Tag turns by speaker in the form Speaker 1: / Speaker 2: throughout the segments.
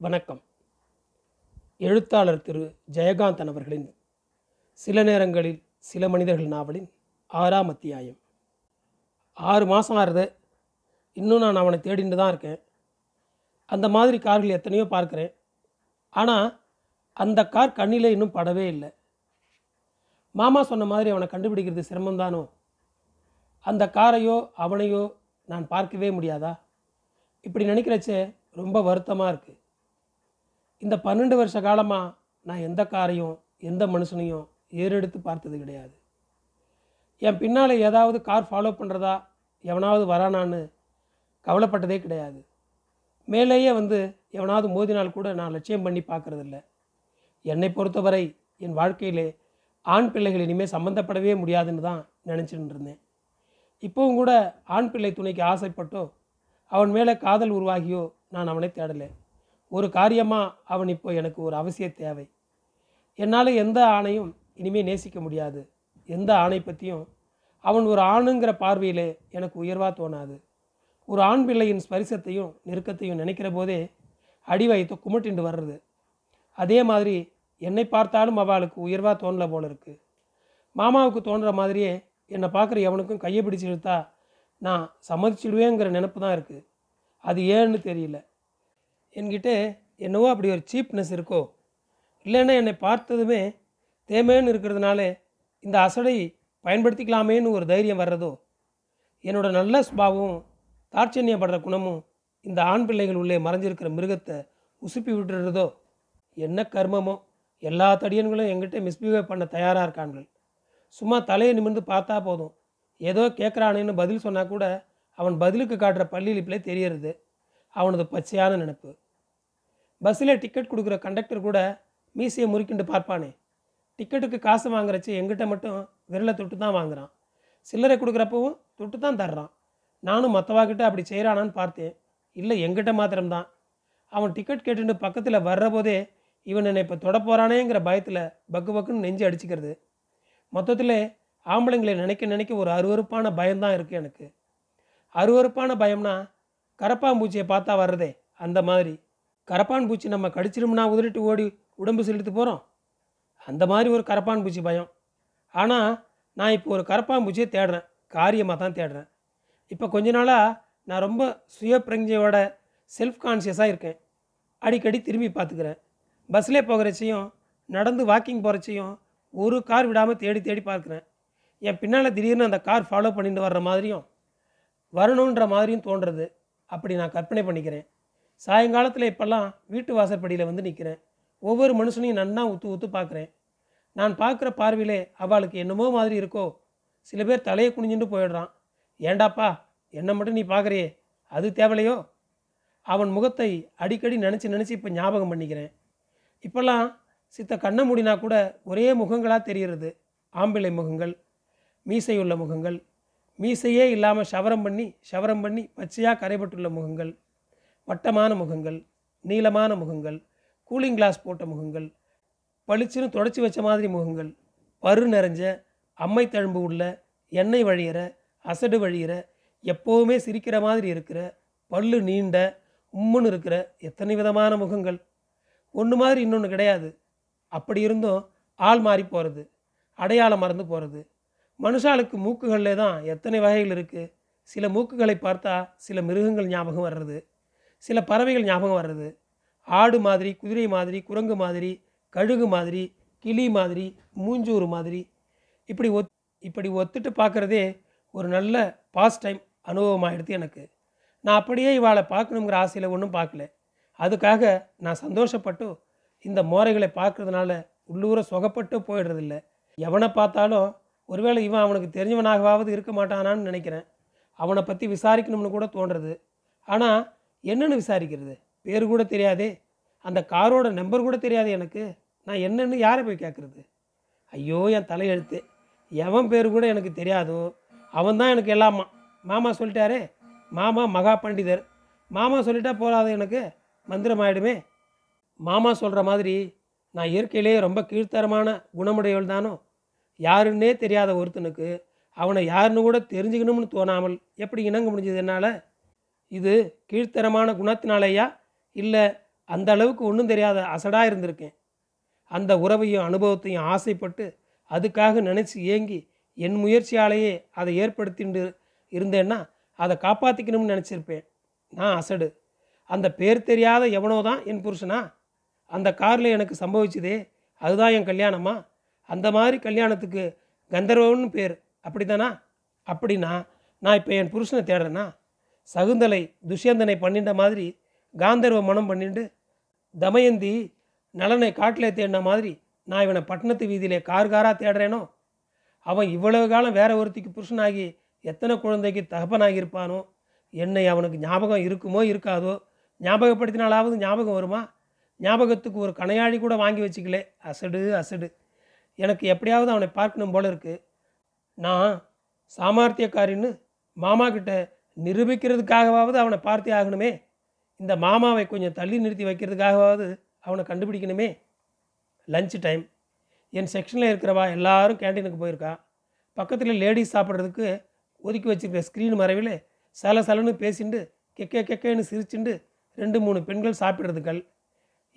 Speaker 1: வணக்கம். எழுத்தாளர் திரு. ஜெயகாந்தன் அவர்களின் சில நேரங்களில் சில மனிதர்கள் நாவலின் ஆறாம் அத்தியாயம். ஆறு மாதம் ஆறுது இன்னும் நான் அவனை தேடிட்டு தான் இருக்கேன். அந்த மாதிரி கார்கள் எத்தனையோ பார்க்குறேன். ஆனால் அந்த கார் கண்ணில் இன்னும் படவே இல்லை. மாமா சொன்ன மாதிரி அவனை கண்டுபிடிக்கிறது சிரமம்தானோ அந்த காரையோ அவனையோ நான் பார்க்கவே முடியாதா? இப்படி நினைக்கிறச்சே ரொம்ப வருத்தமாக இருக்குது இந்த பன்னெண்டு வருஷ காலமாக நான் எந்த காரையும் எந்த மனுஷனையும் ஏறெடுத்து பார்த்தது கிடையாது. என் பின்னால் ஏதாவது கார் ஃபாலோ பண்ணுறதா எவனாவது வரானான்னு கவலைப்பட்டதே கிடையாது. மேலேயே வந்து எவனாவது மோதினால் கூட நான் லட்சியம் பண்ணி பார்க்குறதில்ல. என்னை பொறுத்தவரை என் வாழ்க்கையிலே ஆண் பிள்ளைகள் இனிமேல் சம்மந்தப்படவே முடியாதுன்னு தான் நினச்சிட்டு இருந்தேன். இப்போவும் கூட ஆண் பிள்ளை துணைக்கு ஆசைப்பட்டோ அவன் மேலே காதல் உருவாகியோ நான் அவனை தேடலை. ஒரு காரியமாக அவன் இப்போ எனக்கு ஒரு அவசிய தேவை. என்னால் எந்த ஆணையும் இனிமேல் நேசிக்க முடியாது. எந்த ஆணை பற்றியும் அவன் ஒரு ஆணுங்கிற பார்வையில் எனக்கு உயர்வாக தோணாது. ஒரு ஆண் பிள்ளையின் ஸ்பரிசத்தையும் நெருக்கத்தையும் நினைக்கிற போதே அடி வயிற்று குமட்டிண்டு வர்றது. அதே மாதிரி என்னை பார்த்தாலும் அவளுக்கு உயர்வாக தோணல போல இருக்குது மாமாவுக்கு தோன்ற மாதிரியே என்னை பார்க்குற எவனுக்கும் கையை பிடிச்சி இழுத்தா நான் சம்மதிச்சிடுவேங்கிற நினப்பு தான் இருக்குது அது ஏன்னு தெரியல. என்கிட்ட என்னவோ அப்படி ஒரு சீப்னஸ் இருக்கோ இல்லைன்னா என்னை பார்த்ததுமே தேமேன்னு இருக்கிறதுனால இந்த அசடை பயன்படுத்திக்கலாமேன்னு ஒரு தைரியம் வர்றதோ என்னோட நல்ல சுபாவமும் தாட்சண்யப்படுற குணமும் இந்த ஆண் பிள்ளைகள் உள்ளே மறைஞ்சிருக்கிற மிருகத்தை உசுப்பி விட்டுறதோ என்ன கர்மமோ? எல்லா தடியன்களும் எங்கிட்ட மிஸ்பிஹேவ் பண்ண தயாராக இருக்கான்கள். சும்மா தலையை நிமிர்ந்து பார்த்தா போதும். ஏதோ கேட்குறானேன்னு பதில் சொன்னால் கூட அவன் பதிலுக்கு காட்டுற பள்ளியிலிப்பிலே தெரியறது. அவனது பச்சையான நினப்பு. பஸ்ஸில் டிக்கெட் கொடுக்குற கண்டக்டர் கூட மீசையை முறுக்கிண்டு பார்ப்பானே. டிக்கெட்டுக்கு காசு வாங்குறச்சு எங்கிட்ட மட்டும் விரலை தொட்டு தான் வாங்குறான். சில்லறை கொடுக்குறப்பவும் தொட்டு தான் தர்றான். நானும் மற்றவாக்கிட்ட அப்படி செய்கிறானான்னு பார்த்தேன். இல்லை எங்கிட்ட மாத்திரம்தான். அவன் டிக்கெட் கேட்டுட்டு பக்கத்தில் வர்ற போதே இவன் என்னை இப்போ தொட போகிறானேங்கிற பயத்தில் பக்கு பக்குன்னு நெஞ்சு அடிச்சுக்கிறது. மொத்தத்தில் ஆம்பளைங்களை நினைக்க நினைக்க ஒரு அருவருப்பான பயம்தான் இருக்குது எனக்கு. அருவருப்பான பயம்னா கரப்பாம்பூச்சியை பார்த்தா வர்றதே அந்த மாதிரி. கரப்பான் பூச்சி நம்ம கடிச்சிடும்னா உதறிட்டு ஓடி உடம்பு செலுத்து போகிறோம் அந்த மாதிரி ஒரு கரப்பான் பூச்சி பயம். ஆனால் நான் இப்போ ஒரு கரப்பான் பூச்சியை தேடுறேன். காரியமாக தான் தேடுறேன். இப்போ கொஞ்ச நாளாக நான் ரொம்ப சுய பிரஞ்சையோட செல்ஃப் கான்சியஸாக இருக்கேன். அடிக்கடி திரும்பி பார்த்துக்கிறேன். பஸ்ஸில் போகிறச்சையும் நடந்து வாக்கிங் போகிறச்சையும் ஒரு கார் விடாமல் தேடி தேடி பார்க்குறேன். என் பின்னால் திடீர்னு அந்த கார் ஃபாலோ பண்ணிட்டு வர்ற மாதிரியும் வரணுன்ற மாதிரியும் தோன்றுறது அப்படி நான் கற்பனை பண்ணிக்கிறேன். சாயங்காலத்தில் இப்போல்லாம் வீட்டு வாசற்படியில் வந்து நிற்கிறேன் ஒவ்வொரு மனுஷனையும் நன்னா உத்து உத்து பார்க்குறேன் நான் பார்க்குற பார்வையிலே அவளுக்கு என்னமோ மாதிரி இருக்கோ. சில பேர் தலையை குனிஞ்சுட்டு போயிடுறான். ஏண்டாப்பா என்னை மட்டும் நீ பார்க்குறியே அது தேவலையோ அவன் முகத்தை அடிக்கடி நினச்சி நினச்சி இப்போ ஞாபகம் பண்ணிக்கிறேன். இப்போல்லாம் சித்த கண்ணை மூடினா கூட ஒரே முகங்களாக தெரிகிறது ஆம்பிளை முகங்கள் மீசையுள்ள முகங்கள் மீசையே இல்லாமல் ஷவரம் பண்ணி ஷவரம் பண்ணி பச்சையாக கரைபட்டுள்ள முகங்கள். வட்டமான முகங்கள் நீளமான முகங்கள் கூலிங் கிளாஸ் போட்ட முகங்கள் பளிச்சுன்னு தொடச்சி வச்ச மாதிரி முகங்கள் பரு நிறைஞ்ச அம்மை தழும்பு உள்ள எண்ணெய் வழியிற அசடு வழியிற எப்போவுமே சிரிக்கிற மாதிரி இருக்கிற பல்லு நீண்ட உம்முன்னு இருக்கிற எத்தனை விதமான முகங்கள். ஒன்று மாதிரி இன்னொன்று கிடையாது. அப்படி இருந்தும் ஆள் மாறி போகிறது அடையாளம் மறந்து போகிறது மனுஷாளுக்கு மூக்குகளில் தான் எத்தனை வகைகள் இருக்குது சில மூக்குகளை பார்த்தா சில மிருகங்கள் ஞாபகம் வர்றது. சில பறவைகள் ஞாபகம் வர்றது. ஆடு மாதிரி குதிரை மாதிரி குரங்கு மாதிரி கழுகு மாதிரி கிளி மாதிரி மூஞ்சூறு மாதிரி. இப்படி ஒத் இப்படி ஒத்துட்டு பார்க்குறதே ஒரு நல்ல பாஸ்ட் டைம் அனுபவமாகிடுது எனக்கு. நான் அப்படியே இவாளை பார்க்கணுங்கிற ஆசையில் ஒன்றும் பார்க்கல அதுக்காக நான் சந்தோஷப்பட்டு இந்த மோரைகளை பார்க்கறதுனால உள்ளூர சுகப்பட்டு போயிடுறதில்ல. எவனை பார்த்தாலும் ஒருவேளை இவன் அவனுக்கு தெரிஞ்சவனாகவாவது இருக்க மாட்டானான்னு நினைக்கிறேன். அவனை பற்றி விசாரிக்கணும்னு கூட தோன்றுறது ஆனால் என்னென்னு விசாரிக்கிறது? பேர் கூட தெரியாதே. அந்த காரோட நம்பர் கூட தெரியாது எனக்கு. நான் என்னன்னு யாரை போய் கேட்குறது ஐயோ என் தலையெழுத்து. எவன் பேர் கூட எனக்கு தெரியாதோ. அவன் தான் எனக்கு எல்லாமா. மாமா சொல்லிட்டாரே. மாமா மகா பண்டிதர். மாமா சொல்லிட்டா போகாது எனக்கு. மந்திரம் ஆகிடுமே மாமா சொல்கிற மாதிரி நான் இயற்கையிலேயே ரொம்ப கீழ்த்தரமான குணமுடையவள் தானோ? யாருன்னே தெரியாத ஒருத்தனுக்கு அவனை யாருன்னு கூட தெரிஞ்சுக்கணும்னு தோணாமல் எப்படி இணங்க முடிஞ்சது என்னால்? இது கீழ்த்தரமான குணத்தினாலேயா? இல்லை அந்த அளவுக்கு ஒன்றும் தெரியாத அசடாக இருந்திருக்கேன். அந்த உறவையும் அனுபவத்தையும் ஆசைப்பட்டு அதுக்காக நினச்சி ஏங்கி என் முயற்சியாலேயே அதை ஏற்படுத்திட்டு இருந்தேன்னா அதை காப்பாற்றிக்கணும்னு நினச்சிருப்பேன். நான் அசடு. அந்த பேர் தெரியாத எவனோ தான் என் புருஷனா? அந்த காரில் எனக்கு சம்பவிச்சதே அதுதான் என் கல்யாணமா? அந்த மாதிரி கல்யாணத்துக்கு கந்தர்வன்னு பேர் அப்படிதானா அப்படின்னா நான் இப்போ என் புருஷனை தேடுறேன்னா சகுந்தலை துஷ்யந்தனை பண்ணிட்ட மாதிரி காந்தர்வ மனம் பண்ணிட்டு தமயந்தி நலனை காட்டிலே தேடின மாதிரி நான் இவனை பட்டணத்து வீதியிலே கார் காராக தேடுறேனோ? அவன் இவ்வளவு காலம் வேற ஒருத்திக்கு புருஷனாகி எத்தனை குழந்தைக்கு தகப்பனாகி இருப்பானோ என்னை அவனுக்கு ஞாபகம் இருக்குமோ இருக்காதோ? ஞாபகப்படுத்தினாலாவது ஞாபகம் வருமா? ஞாபகத்துக்கு ஒரு கணையாழி கூட வாங்கி வச்சுக்கலே. அசடு அசடு. எனக்கு எப்படியாவது அவனை பார்க்கணும் போல இருக்கு. நான் சாமர்த்தியக்காரின்னு மாமா கிட்ட நிரூபிக்கிறதுக்காகவாவது அவனை பார்த்தே ஆகணுமே. இந்த மாமாவை கொஞ்சம் தள்ளி நிறுத்தி வைக்கிறதுக்காகவாவது அவனை கண்டுபிடிக்கணுமே. Lunch time. என் செக்ஷனில் இருக்கிறவா எல்லாரும் கேண்டீனுக்கு போயிருக்கா. பக்கத்தில் லேடிஸ் சாப்பிட்றதுக்கு ஒதுக்கி வச்சிருக்கிற ஸ்க்ரீன் மறைவில் சல சலன்னு பேசிண்டு கெக்கே கெக்கேன்னு சிரிச்சுண்டு ரெண்டு மூணு பெண்கள் சாப்பிட்றதுக்கள்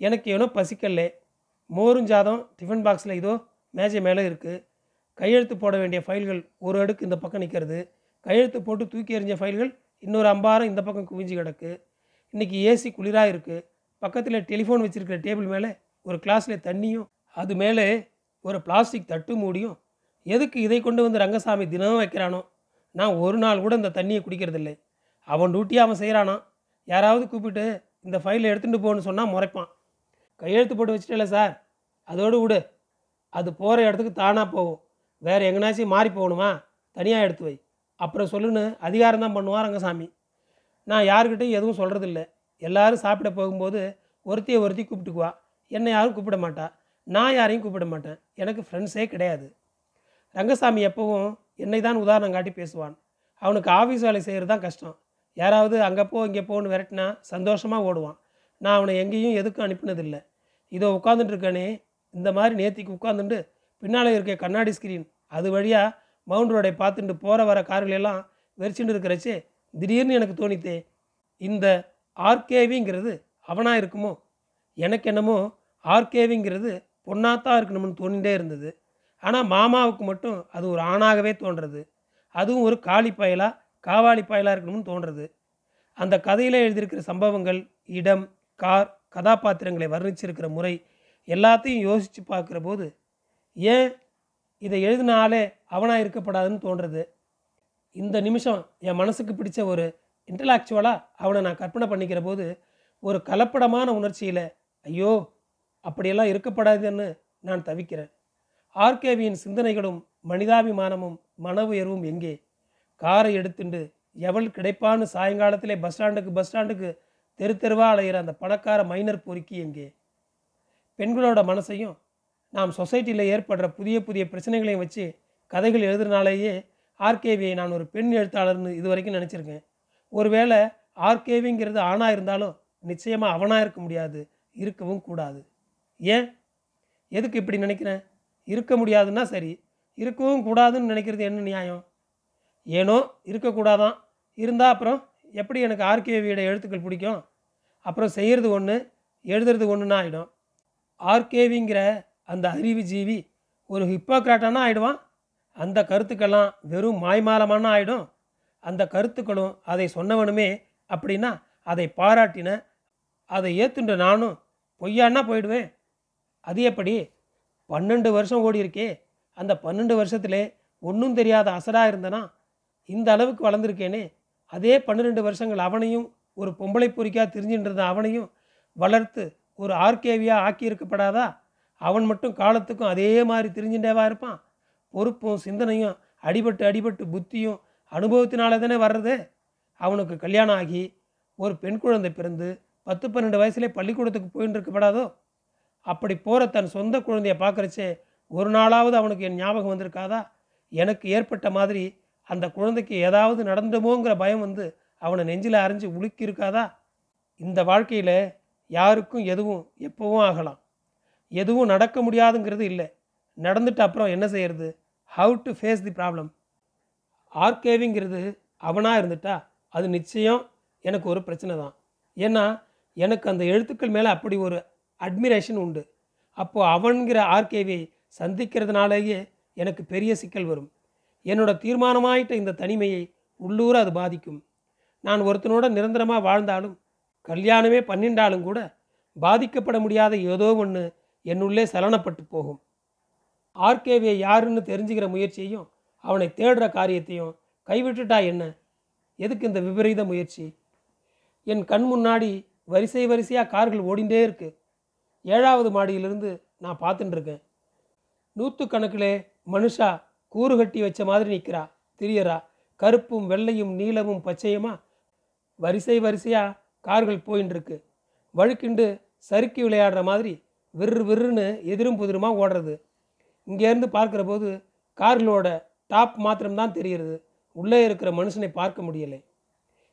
Speaker 1: எனக்கு ஏனோ பசிக்கல்லே. மோரும் ஜாதம் டிஃபன் பாக்ஸில் இதோ மேஜை மேலே இருக்குது கையெழுத்து போட வேண்டிய ஃபைல்கள் ஒரு அடுக்கு இந்த பக்கம் நிற்கிறது கையெழுத்து போட்டு தூக்கி எறிஞ்ச ஃபைல்கள் இன்னொரு அம்பாரம் இந்த பக்கம் குவிஞ்சு கிடக்கு. இன்றைக்கி ஏசி குளிராக இருக்குது பக்கத்தில் டெலிஃபோன் வச்சுருக்கிற டேபிள் மேலே ஒரு கிளாஸில் தண்ணியும் அது மேலே ஒரு பிளாஸ்டிக் தட்டு மூடியும். எதுக்கு இதை கொண்டு வந்து ரங்கசாமி தினமும் வைக்கிறானோ? நான் ஒரு நாள் கூட இந்த தண்ணியை குடிக்கிறதில்லை. அவன் டியூட்டியை அவன் செய்கிறானா யாராவது கூப்பிட்டு இந்த ஃபைலை எடுத்துகிட்டு போன்னு சொன்னால் முறைப்பான். கையெழுத்து போட்டு வச்சுட்டேல சார்? அதோடு விடு. அது போகிற இடத்துக்கு தானாக போகும். வேறு எங்கனாச்சும் மாறி போகணுமா? தனியாக எடுத்து வை. அப்புறம் சொல்லுன்னு அதிகாரம் தான் பண்ணுவான் ரங்கசாமி. நான் யாருக்கிட்டையும் எதுவும் சொல்கிறதில்ல எல்லாரும் சாப்பிட போகும்போது ஒருத்தியை ஒருத்தி கூப்பிட்டுக்குவா. என்னை யாரும் கூப்பிட மாட்டா. நான் யாரையும் கூப்பிட மாட்டேன். எனக்கு ஃப்ரெண்ட்ஸே கிடையாது. ரங்கசாமி எப்பவும் என்னை தான் உதாரணம் காட்டி பேசுவான். அவனுக்கு ஆஃபீஸ் வேலை செய்கிறது தான் கஷ்டம். யாராவது அங்கே போ இங்கே போன்னு விரட்டினா சந்தோஷமாக ஓடுவான். நான் அவனை எங்கேயும் எதுக்கும் அனுப்பினதில்லை. இதோ உட்காந்துட்டு இருக்கானே இந்த மாதிரி நேத்திக்கு உட்காந்துட்டு பின்னால் இருக்க கண்ணாடி ஸ்க்ரீன் அது வழியாக மவுண்ட் ரோடை பார்த்துட்டு போகிற வர கார்கள் எல்லாம் வெறிச்சுட்டு இருக்கிறச்சு திடீர்னு எனக்கு தோணித்து இந்த ஆர்கேவிங்கிறது அவனாக இருக்குமோ? எனக்கு என்னமோ ஆர்கேவிங்கிறது பொண்ணாத்தான் இருக்கணும்னு தோணிகிட்டே இருந்தது. ஆனால் மாமாவுக்கு மட்டும் அது ஒரு ஆணாகவே தோன்றது. அதுவும் ஒரு காளி பயலாக காவாலி பயலாக இருக்கணும்னு தோன்றது. அந்த கதையில் எழுதியிருக்கிற சம்பவங்கள் இடம் கார் கதாபாத்திரங்களை வர்ணிச்சிருக்கிற முறை எல்லாத்தையும் யோசித்து பார்க்குற போது ஏன் இதை எழுதினாலே அவனாக இருக்கப்படாதுன்னு தோன்றது இந்த நிமிஷம் என் மனசுக்கு பிடிச்ச ஒரு இன்டலாக்சுவலாக அவனை நான் கற்பனை பண்ணிக்கிற போது ஒரு கலப்படமான உணர்ச்சியில் ஐயோ அப்படியெல்லாம் இருக்கப்படாதுன்னு நான் தவிக்கிறேன். ஆர்கேவியின் சிந்தனைகளும் மனிதாபிமானமும் மன உயர்வும் எங்கே? காரை எடுத்துண்டு எவள் கிடைப்பான்னு சாயங்காலத்திலே பஸ் ஸ்டாண்டுக்கு பஸ் ஸ்டாண்டுக்கு தெரு தெருவாக அலையிற அந்த பணக்கார மைனர் பொறுக்கி எங்கே? பெண்களோட மனசையும் நாம் சொசைட்டியில் ஏற்படுற புதிய புதிய பிரச்சனைகளையும் வச்சு கதைகள் எழுதுறனாலேயே ஆர்கேவியை நான் ஒரு பெண் எழுத்தாளர்னு இது வரைக்கும் நினச்சிருக்கேன். ஒருவேளை ஆர்கேவிங்கிறது ஆணாக இருந்தாலும் நிச்சயமாக அவனாக இருக்க முடியாது இருக்கவும் கூடாது. ஏன்? எதுக்கு இப்படி நினைக்கிறேன்? இருக்க முடியாதுன்னா சரி இருக்கவும் கூடாதுன்னு நினைக்கிறது என்ன நியாயம்? ஏனோ இருக்கக்கூடாதான் இருந்தால் அப்புறம் எப்படி எனக்கு ஆர்கேவியோட எழுத்துக்கள் பிடிக்கும்? அப்புறம் செய்கிறது ஒன்று எழுதுறது ஒன்றுன்னா ஆகிடும் ஆர்கேவிங்கிற அந்த அறிவு ஜீவி ஒரு ஹிப்போக்ராட்டானா ஆகிடுவான் அந்த கருத்துக்கெல்லாம் வெறும் மாய்மாலமான ஆகிடும் அந்த கருத்துக்களும் அதை சொன்னவனுமே அப்படின்னா அதை பாராட்டின அதை ஏத்துன்ற நானும் பொய்யான்னா போயிடுவேன். அது எப்படி? பன்னெண்டு வருஷம் ஓடி இருக்கே அந்த பன்னெண்டு வருஷத்துலே ஒன்றும் தெரியாத அசடாக இருந்தனா? இந்த அளவுக்கு வளர்ந்துருக்கேனே. அதே பன்னிரெண்டு வருஷங்கள் அவனையும் ஒரு பொம்பளை பொறிக்கா தெரிஞ்சுட்டு இருந்த அவனையும் வளர்த்து ஒரு ஆர்கேவியாக ஆக்கியிருக்கப்படாதா? அவன் மட்டும் காலத்துக்கும் அதே மாதிரி தெரிஞ்சுட்டேவா இருப்பான். பொறுப்பும் சிந்தனையும் அடிபட்டு அடிபட்டு புத்தியும் அனுபவத்தினால தானே வர்றது? அவனுக்கு கல்யாணம் ஆகி ஒரு பெண் குழந்தை பிறந்து பத்து பன்னெண்டு வயசுலேயே பள்ளிக்கூடத்துக்கு போயின்னு இருக்கப்படாதோ அப்படி போகிற தன் சொந்த குழந்தைய பார்க்குறச்சே ஒரு நாளாவது அவனுக்கு என் ஞாபகம் வந்திருக்காதா? எனக்கு ஏற்பட்ட மாதிரி அந்த குழந்தைக்கு ஏதாவது நடந்துமோங்கிற பயம் வந்து அவனை நெஞ்சில் அரைஞ்சு உலுக்கி இருக்காதா இந்த வாழ்க்கையில் யாருக்கும் எதுவும் எப்போவும் ஆகலாம். எதுவும் நடக்க முடியாதுங்கிறது இல்லை. நடந்துட்டு அப்புறம் என்ன செய்யறது? How to face the problem ஆர்கேவிங்கிறது அவனாக இருந்துட்டா? அது நிச்சயம் எனக்கு ஒரு பிரச்சனை தான். ஏன்னா எனக்கு அந்த எழுத்துக்கள் மேலே அப்படி ஒரு அட்மிரேஷன் உண்டு. அப்போது அவன்கிற ஆர்கேவியை சந்திக்கிறதுனாலேயே எனக்கு பெரிய சிக்கல் வரும். என்னோட தீர்மானமாயிட்ட இந்த தனிமையை உள்ளூர அது பாதிக்கும். நான் ஒருத்தனோட நிரந்தரமாக வாழ்ந்தாலும் கல்யாணமே பண்ணிண்டாலும் கூட பாதிக்கப்பட முடியாத ஏதோ ஒன்று என்னுள்ளே சலனப்பட்டு போகும். ஆர்கேவியை யாருன்னு தெரிஞ்சுக்கிற முயற்சியையும் அவனை தேடுற காரியத்தையும் கைவிட்டுட்டா என்ன? எதுக்கு இந்த விபரீத முயற்சி? என் கண் முன்னாடி வரிசை வரிசையாக கார்கள் ஓடிண்டே இருக்கு. ஏழாவது மாடியிலிருந்து நான் பார்த்துட்டுருக்கேன் நூற்றுக்கணக்கிலே மனுஷா கூறு கட்டி வச்ச மாதிரி நிற்கிறா திரியறா. கருப்பும் வெள்ளையும் நீலமும் பச்சையுமா? வரிசை வரிசையாக கார்கள் போயின்னு இருக்கு வழுக்கிண்டு சறுக்கி விளையாடுற மாதிரி விறு விறுன்னு எதிரும் புதிருமாக ஓடுறது. இங்கேருந்து பார்க்குற போது கார்களோட டாப் மாத்திரம்தான் தெரிகிறது. உள்ளே இருக்கிற மனுஷனை பார்க்க முடியலை.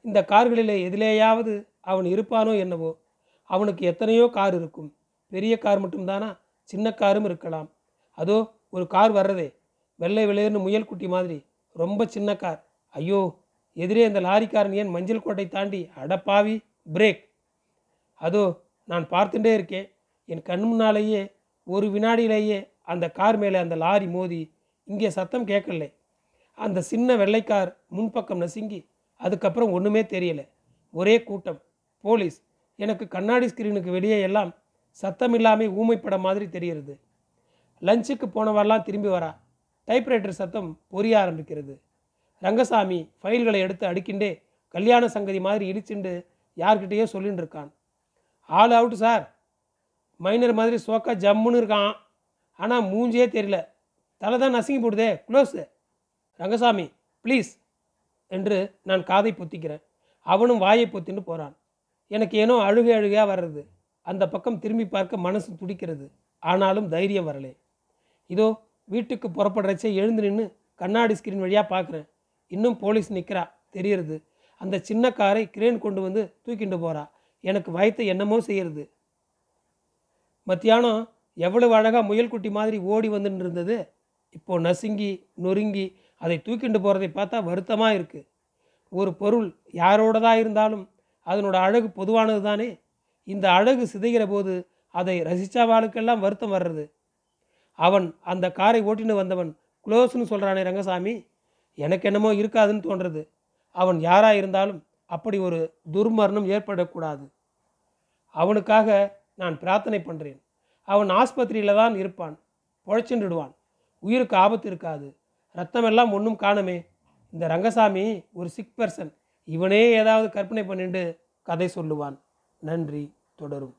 Speaker 1: இந்த கார்களிலே எதிலேயாவது அவன் இருப்பானோ என்னவோ? அவனுக்கு எத்தனையோ கார் இருக்கும். பெரிய கார் மட்டும்தானா? சின்ன காரும் இருக்கலாம். அதோ ஒரு கார் வர்றதே. வெள்ளை விளையர்னு முயல் குட்டி மாதிரி. ரொம்ப சின்ன கார். ஐயோ எதிரே அந்த லாரிக்காரன் ஏன் மஞ்சள் கோட்டை தாண்டி அடப்பாவி பிரேக். அதோ நான் பார்த்துட்டே இருக்கேன். என் கண் முன்னாலேயே ஒரு வினாடியிலேயே அந்த கார் மேலே அந்த லாரி மோதி இங்கே சத்தம் கேட்கலை. அந்த சின்ன வெள்ளைக்கார் முன்பக்கம் நசுங்கி அதுக்கப்புறம் ஒன்றுமே தெரியலை. ஒரே கூட்டம் போலீஸ். எனக்கு கண்ணாடி ஸ்கிரீனுக்கு வெளியே எல்லாம் சத்தம் இல்லாமல் ஊமைப்படம் மாதிரி தெரிகிறது. லஞ்சுக்கு போனவரெல்லாம் திரும்பி வரா. டைப்ரைட்டர் சத்தம் பொரிய ஆரம்பிக்கிறது. ரங்கசாமி ஃபைல்களை எடுத்து அடுக்கிண்டே கல்யாண சங்கதி மாதிரி இடிச்சுண்டு யார்கிட்டயோ சொல்லின்னு இருக்கான் ஆல் அவுட் சார். மைனர் மாதிரி சோக்கா ஜம்முன்னு இருக்கான். ஆனால் மூஞ்சே தெரியல. தலை தான் நசுங்கி போடுதே. க்ளோஸு ரங்கசாமி ப்ளீஸ் என்று நான் காதை பொத்திக்கிறேன். அவனும் வாயை பொத்தின்னு போகிறான் எனக்கு ஏனோ அழுகை அழுகையாக வர்றது. அந்த பக்கம் திரும்பி பார்க்க மனசு துடிக்கிறது. ஆனாலும் தைரியம் வரலை. இதோ வீட்டுக்கு புறப்படுறச்சே எழுந்து நின்று கண்ணாடி ஸ்கிரீன் வழியாக பார்க்குறேன் இன்னும் போலீஸ் நிற்கிறா தெரியறது. அந்த சின்ன காரை கிரேன் கொண்டு வந்து தூக்கிட்டு போகிறா எனக்கு வயத்தை என்னமோ செய்யறது. மத்தியானம் எவ்வளவு அழகாக முயல்குட்டி மாதிரி ஓடி வந்துட்டு இருந்தது இப்போ நசுங்கி நொறுங்கி அதை தூக்கிண்டு போகிறதை பார்த்தா வருத்தமாக இருக்குது ஒரு பொருள் யாரோடதாக இருந்தாலும் அதனோட அழகு பொதுவானது தானே இந்த அழகு சிதைகிற போது அதை ரசித்தவாளுக்கெல்லாம் வருத்தம் வர்றது. அவன் அந்த காரை ஓட்டின்னு வந்தவன் க்ளோஸ்னு சொல்கிறானே ரங்கசாமி எனக்கு என்னமோ இருக்காதுன்னு தோன்றது. அவன் யாராக இருந்தாலும் அப்படி ஒரு துர்மரணம் ஏற்படக்கூடாது. அவனுக்காக நான் பிரார்த்தனை பண்ணுறேன் அவன் ஆஸ்பத்திரியில் தான் இருப்பான். பொழைச்சென்றுடுவான். உயிருக்கு ஆபத்து இருக்காது. ரத்தமெல்லாம் ஒன்றும் காணுமே. இந்த ரங்கசாமி ஒரு சிக் பர்சன் இவனே ஏதாவது கற்பனை பண்ணிட்டு கதை சொல்லுவான். நன்றி. தொடரும்.